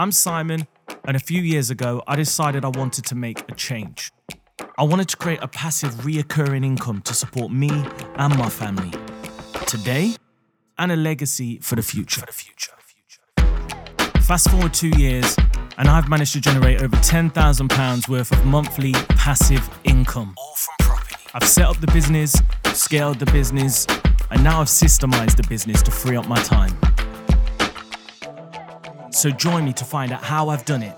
I'm Simon, and a few years ago, I decided I wanted to make a change. I wanted to create a passive, reoccurring income to support me and my family today and a legacy for the future. For the future. Fast forward two years, and I've managed to generate over £10,000 worth of monthly passive income. All from property. I've set up the business, scaled the business, and now I've systemized the business to free up my time. So join me to find out how I've done it,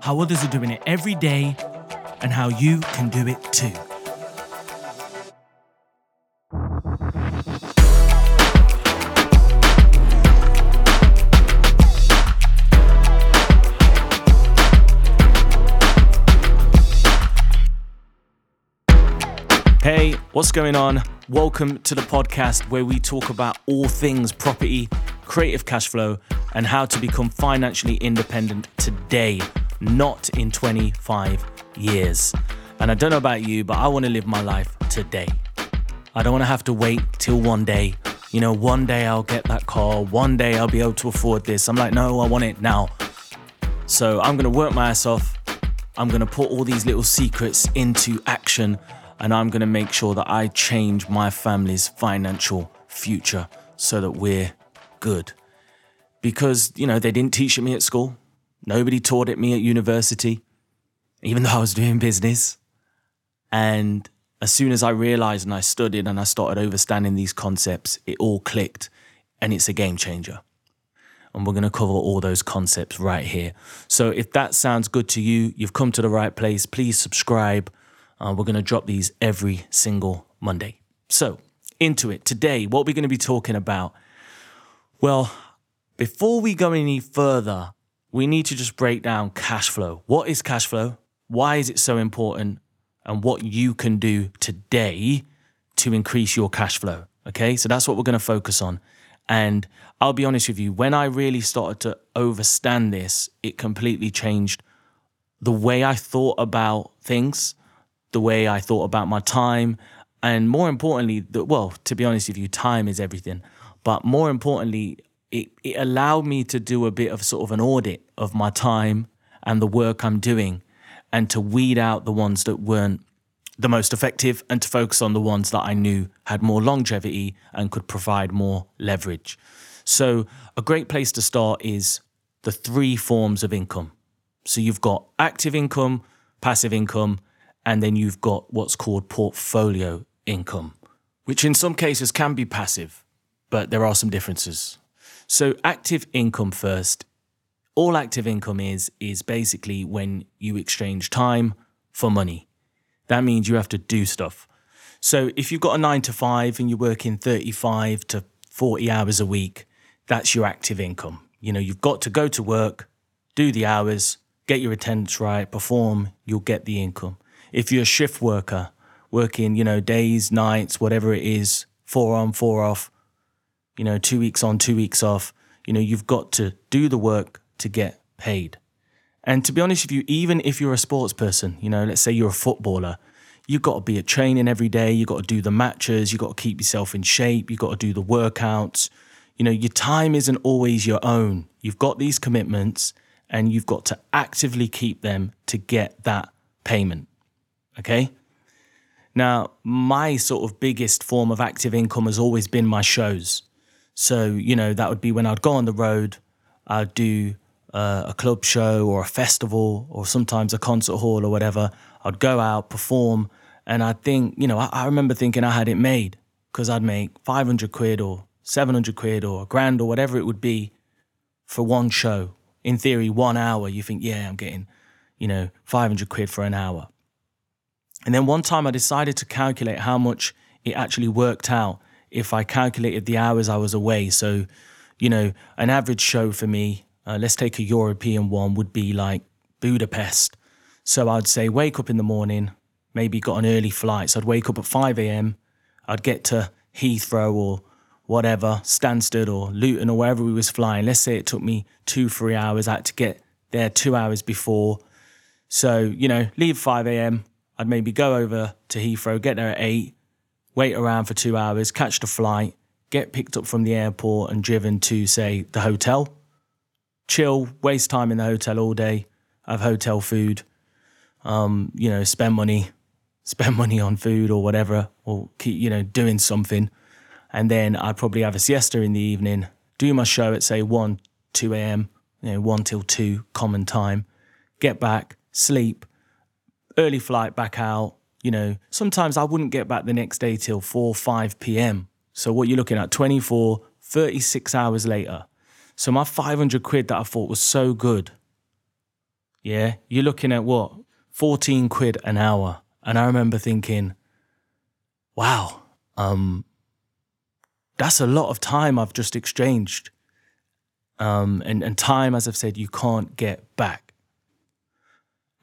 how others are doing it every day, and how you can do it too. Hey, what's going on? Welcome to the podcast where we talk about all things property, creative cash flow, and how to become financially independent today, not in 25 years. And I don't know about you, but I want to live my life today. I don't want to have to wait till one day. You know, one day I'll get that car, one day I'll be able to afford this. I'm like, no, I want it now. So I'm going to work my ass off. I'm going to put all these little secrets into action and I'm going to make sure that I change my family's financial future so that we're good. Because, you know, they didn't teach it me at school. Nobody taught it me at university, even though I was doing business. And as soon as I realized and I studied and I started understanding these concepts, it all clicked and it's a game changer. And we're going to cover all those concepts right here. So if that sounds good to you, you've come to the right place. Please subscribe uh, we're going to drop these every single Monday. So, into it. Today, what we're going to be talking about. Well, before we go any further, we need to just break down cash flow. What is cash flow? Why is it so important? And what you can do today to increase your cash flow. Okay, so that's what we're going to focus on. And I'll be honest with you, when I really started to overstand this, it completely changed the way I thought about things the way I thought about my time, and more importantly, the, well, to be honest with you, time is everything. But more importantly, it, it allowed me to do a bit of sort of an audit of my time and the work I'm doing, and to weed out the ones that weren't the most effective and to focus on the ones that I knew had more longevity and could provide more leverage. So, a great place to start is the three forms of income. So, you've got active income, passive income, and then you've got what's called portfolio income, which in some cases can be passive, but there are some differences. So, active income first. All active income is is basically when you exchange time for money. That means you have to do stuff. So, if you've got a 9 to 5 and you're working 35 to 40 hours a week, that's your active income. You know, you've got to go to work, do the hours, get your attendance right, perform, you'll get the income if you're a shift worker, working, you know, days, nights, whatever it is, four on, four off, you know, two weeks on, two weeks off, you know, you've got to do the work to get paid. And to be honest with you, even if you're a sports person, you know, let's say you're a footballer, you've got to be at training every day, you've got to do the matches, you've got to keep yourself in shape, you've got to do the workouts. You know, your time isn't always your own. You've got these commitments and you've got to actively keep them to get that payment. Okay. Now, my sort of biggest form of active income has always been my shows. So, you know, that would be when I'd go on the road, I'd do uh, a club show or a festival or sometimes a concert hall or whatever. I'd go out, perform, and I'd think, you know, I, I remember thinking I had it made because I'd make 500 quid or 700 quid or a grand or whatever it would be for one show. In theory, one hour, you think, yeah, I'm getting, you know, 500 quid for an hour. And then one time I decided to calculate how much it actually worked out if I calculated the hours I was away. So, you know, an average show for me, uh, let's take a European one, would be like Budapest. So I'd say wake up in the morning, maybe got an early flight. So I'd wake up at 5 a.m., I'd get to Heathrow or whatever, Stansted or Luton or wherever we was flying. Let's say it took me two, three hours. I had to get there two hours before. So, you know, leave 5 a.m., I'd maybe go over to Heathrow, get there at eight, wait around for two hours, catch the flight, get picked up from the airport and driven to, say, the hotel, chill, waste time in the hotel all day, have hotel food, um, you know, spend money, spend money on food or whatever, or keep, you know, doing something. And then I'd probably have a siesta in the evening, do my show at say 1, 2 a.m., you know, 1 till 2 common time, get back, sleep, early flight back out. You know, sometimes I wouldn't get back the next day till 4, 5 p.m. So what you're looking at, 24, 36 hours later. So my 500 quid that I thought was so good, yeah, you're looking at what? 14 quid an hour. And I remember thinking, wow, um, that's a lot of time I've just exchanged. Um, and, and time, as I've said, you can't get back.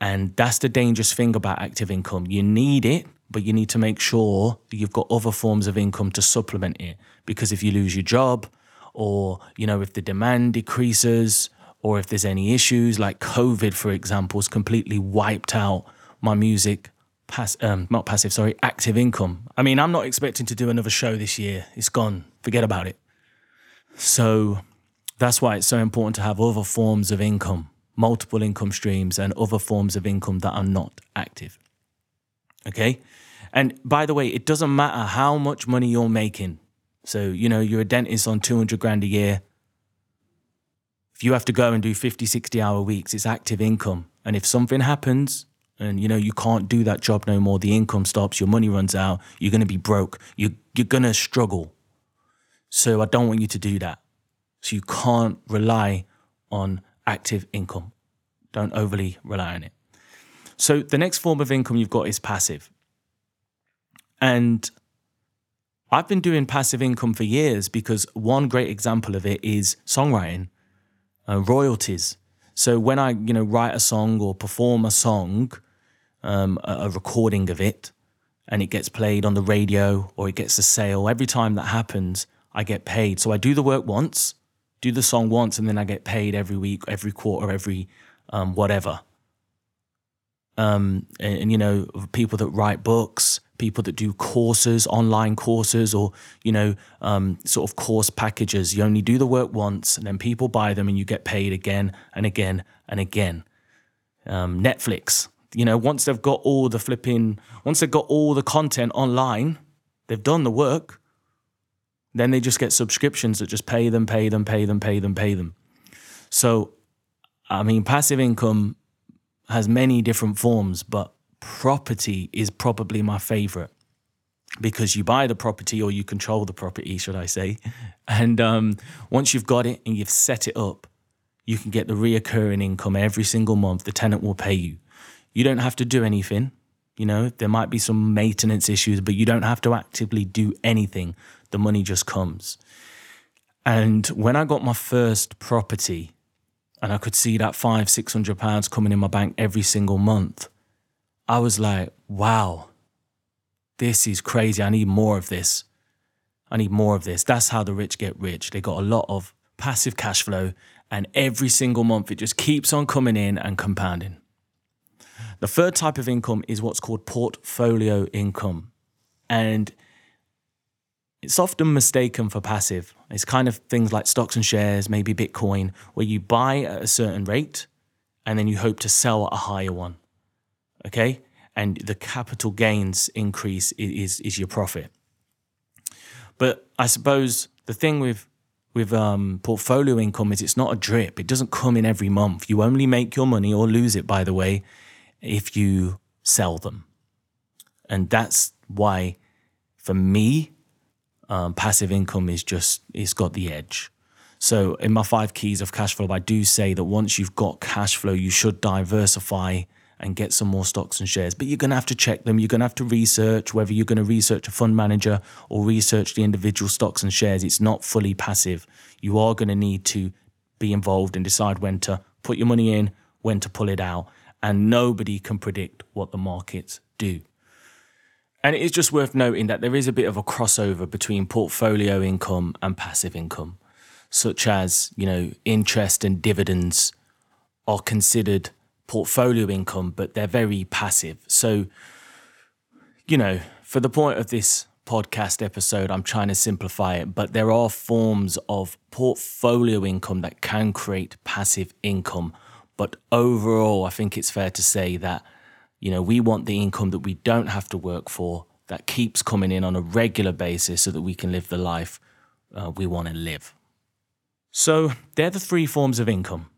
And that's the dangerous thing about active income. You need it, but you need to make sure that you've got other forms of income to supplement it. Because if you lose your job, or, you know, if the demand decreases, or if there's any issues, like COVID, for example, has completely wiped out my music, pass, um, not passive, sorry, active income. I mean, I'm not expecting to do another show this year. It's gone. Forget about it. So that's why it's so important to have other forms of income, multiple income streams, and other forms of income that are not active. Okay. And by the way, it doesn't matter how much money you're making. So, you know, you're a dentist on 200 grand a year. If you have to go and do 50, 60 hour weeks, it's active income. And if something happens and, you know, you can't do that job no more, the income stops, your money runs out, you're going to be broke, you're, you're going to struggle. So I don't want you to do that. So you can't rely on active income. Don't overly rely on it. So the next form of income you've got is passive. And I've been doing passive income for years because one great example of it is songwriting, uh, royalties. So when I, you know, write a song or perform a song, um, a, a recording of it, and it gets played on the radio or it gets a sale, every time that happens, I get paid. So I do the work once, do the song once, and then I get paid every week, every quarter, every um, whatever. Um, and, and, you know, people that write books, people that do courses, online courses, or you know, um, sort of course packages. You only do the work once, and then people buy them, and you get paid again and again and again. Um, Netflix, you know, once they've got all the flipping, once they've got all the content online, they've done the work. Then they just get subscriptions that just pay them, pay them, pay them, pay them, pay them. So, I mean, passive income has many different forms, but property is probably my favorite because you buy the property or you control the property, should I say. And um, once you've got it and you've set it up, you can get the reoccurring income every single month. The tenant will pay you. You don't have to do anything. You know, there might be some maintenance issues, but you don't have to actively do anything. The money just comes. And when I got my first property and I could see that five, six hundred pounds coming in my bank every single month, I was like, wow, this is crazy. I need more of this. I need more of this. That's how the rich get rich. They got a lot of passive cash flow, and every single month it just keeps on coming in and compounding. The third type of income is what's called portfolio income. And it's often mistaken for passive. It's kind of things like stocks and shares, maybe Bitcoin, where you buy at a certain rate and then you hope to sell at a higher one okay? And the capital gains increase is is your profit. But I suppose the thing with with um, portfolio income is it's not a drip. It doesn't come in every month. You only make your money or lose it, by the way, if you sell them. And that's why, for me, um, passive income is just it's got the edge. So in my five keys of cash flow, I do say that once you've got cash flow, you should diversify and get some more stocks and shares. But you're going to have to check them. You're going to have to research whether you're going to research a fund manager or research the individual stocks and shares. It's not fully passive. You are going to need to be involved and decide when to put your money in, when to pull it out. And nobody can predict what the markets do. And it is just worth noting that there is a bit of a crossover between portfolio income and passive income, such as, you know, interest and dividends are considered portfolio income, but they're very passive. So, you know, for the point of this podcast episode, I'm trying to simplify it, but there are forms of portfolio income that can create passive income. But overall, I think it's fair to say that, you know, we want the income that we don't have to work for, that keeps coming in on a regular basis so that we can live the life uh, we want to live. So they're the three forms of income.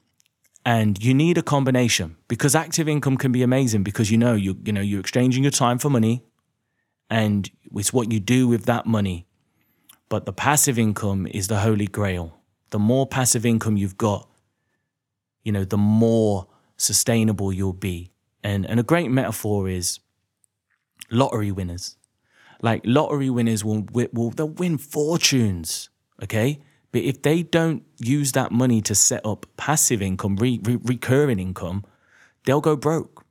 And you need a combination because active income can be amazing because you know you you know you're exchanging your time for money and it's what you do with that money. But the passive income is the holy grail. The more passive income you've got, you know, the more sustainable you'll be. And and a great metaphor is lottery winners. Like lottery winners will will they'll win fortunes, okay? But if they don't use that money to set up passive income, re- re- recurring income, they'll go broke.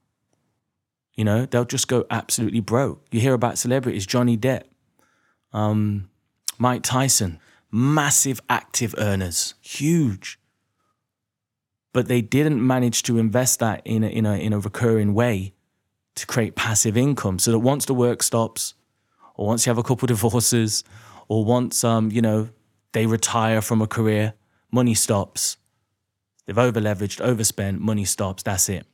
You know, they'll just go absolutely broke. You hear about celebrities, Johnny Depp, um, Mike Tyson, massive active earners, huge. But they didn't manage to invest that in a, in a, in a recurring way to create passive income so that once the work stops, or once you have a couple divorces, or once um, you know they retire from a career, money stops. They've over leveraged, overspent, money stops, that's it.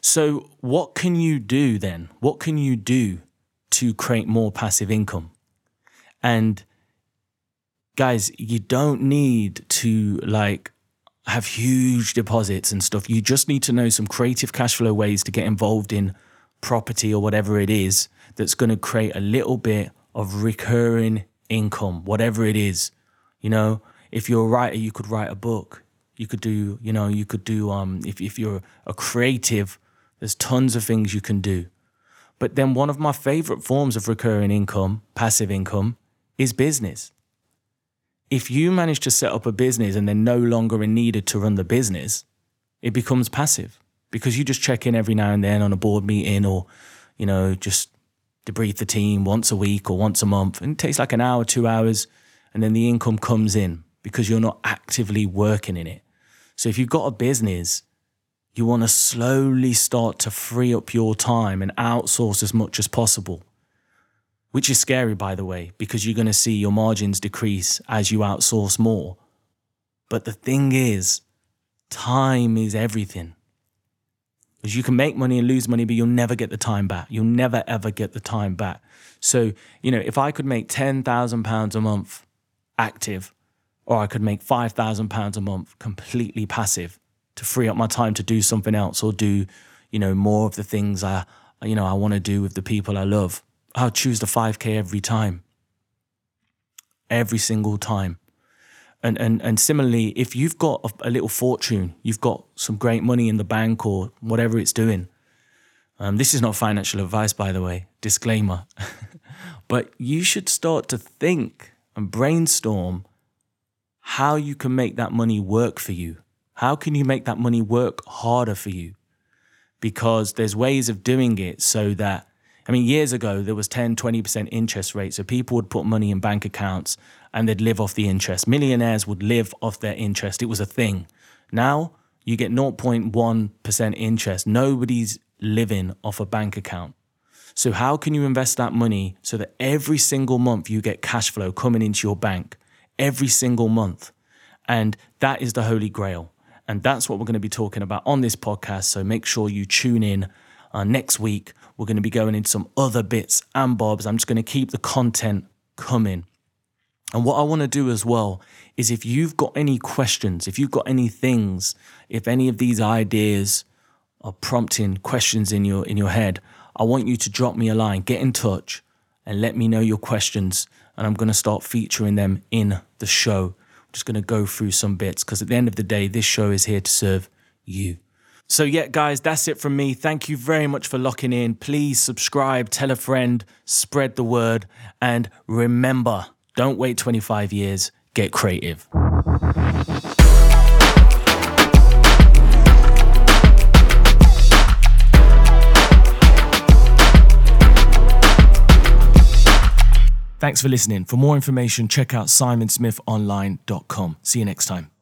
So, what can you do then? What can you do to create more passive income? And guys, you don't need to like have huge deposits and stuff. You just need to know some creative cash flow ways to get involved in property or whatever it is that's going to create a little bit of recurring income, whatever it is. You know, if you're a writer, you could write a book. You could do, you know, you could do, um, if, if you're a creative, there's tons of things you can do. But then one of my favorite forms of recurring income, passive income, is business. If you manage to set up a business and they're no longer needed to run the business, it becomes passive because you just check in every now and then on a board meeting or, you know, just debrief the team once a week or once a month. And it takes like an hour, two hours, and then the income comes in because you're not actively working in it. So if you've got a business, you want to slowly start to free up your time and outsource as much as possible, which is scary, by the way, because you're going to see your margins decrease as you outsource more. But the thing is, time is everything. Because you can make money and lose money, but you'll never get the time back. You'll never, ever get the time back. So, you know, if I could make £10,000 a month active, or I could make £5,000 a month completely passive to free up my time to do something else or do, you know, more of the things I, you know, I want to do with the people I love, I'll choose the 5K every time. Every single time. And, and, and similarly, if you've got a, a, little fortune, you've got some great money in the bank or whatever it's doing. Um, this is not financial advice, by the way, disclaimer. but you should start to think and brainstorm how you can make that money work for you. How can you make that money work harder for you? Because there's ways of doing it so that I mean, years ago, there was 10, 20% interest rate. So people would put money in bank accounts and they'd live off the interest. Millionaires would live off their interest. It was a thing. Now you get 0.1% interest. Nobody's living off a bank account. So, how can you invest that money so that every single month you get cash flow coming into your bank? Every single month. And that is the holy grail. And that's what we're going to be talking about on this podcast. So, make sure you tune in uh, next week we're going to be going into some other bits and bobs. I'm just going to keep the content coming. And what I want to do as well is if you've got any questions, if you've got any things, if any of these ideas are prompting questions in your in your head, I want you to drop me a line, get in touch and let me know your questions and I'm going to start featuring them in the show. I'm just going to go through some bits because at the end of the day this show is here to serve you. So, yeah, guys, that's it from me. Thank you very much for locking in. Please subscribe, tell a friend, spread the word, and remember don't wait 25 years, get creative. Thanks for listening. For more information, check out simonsmithonline.com. See you next time.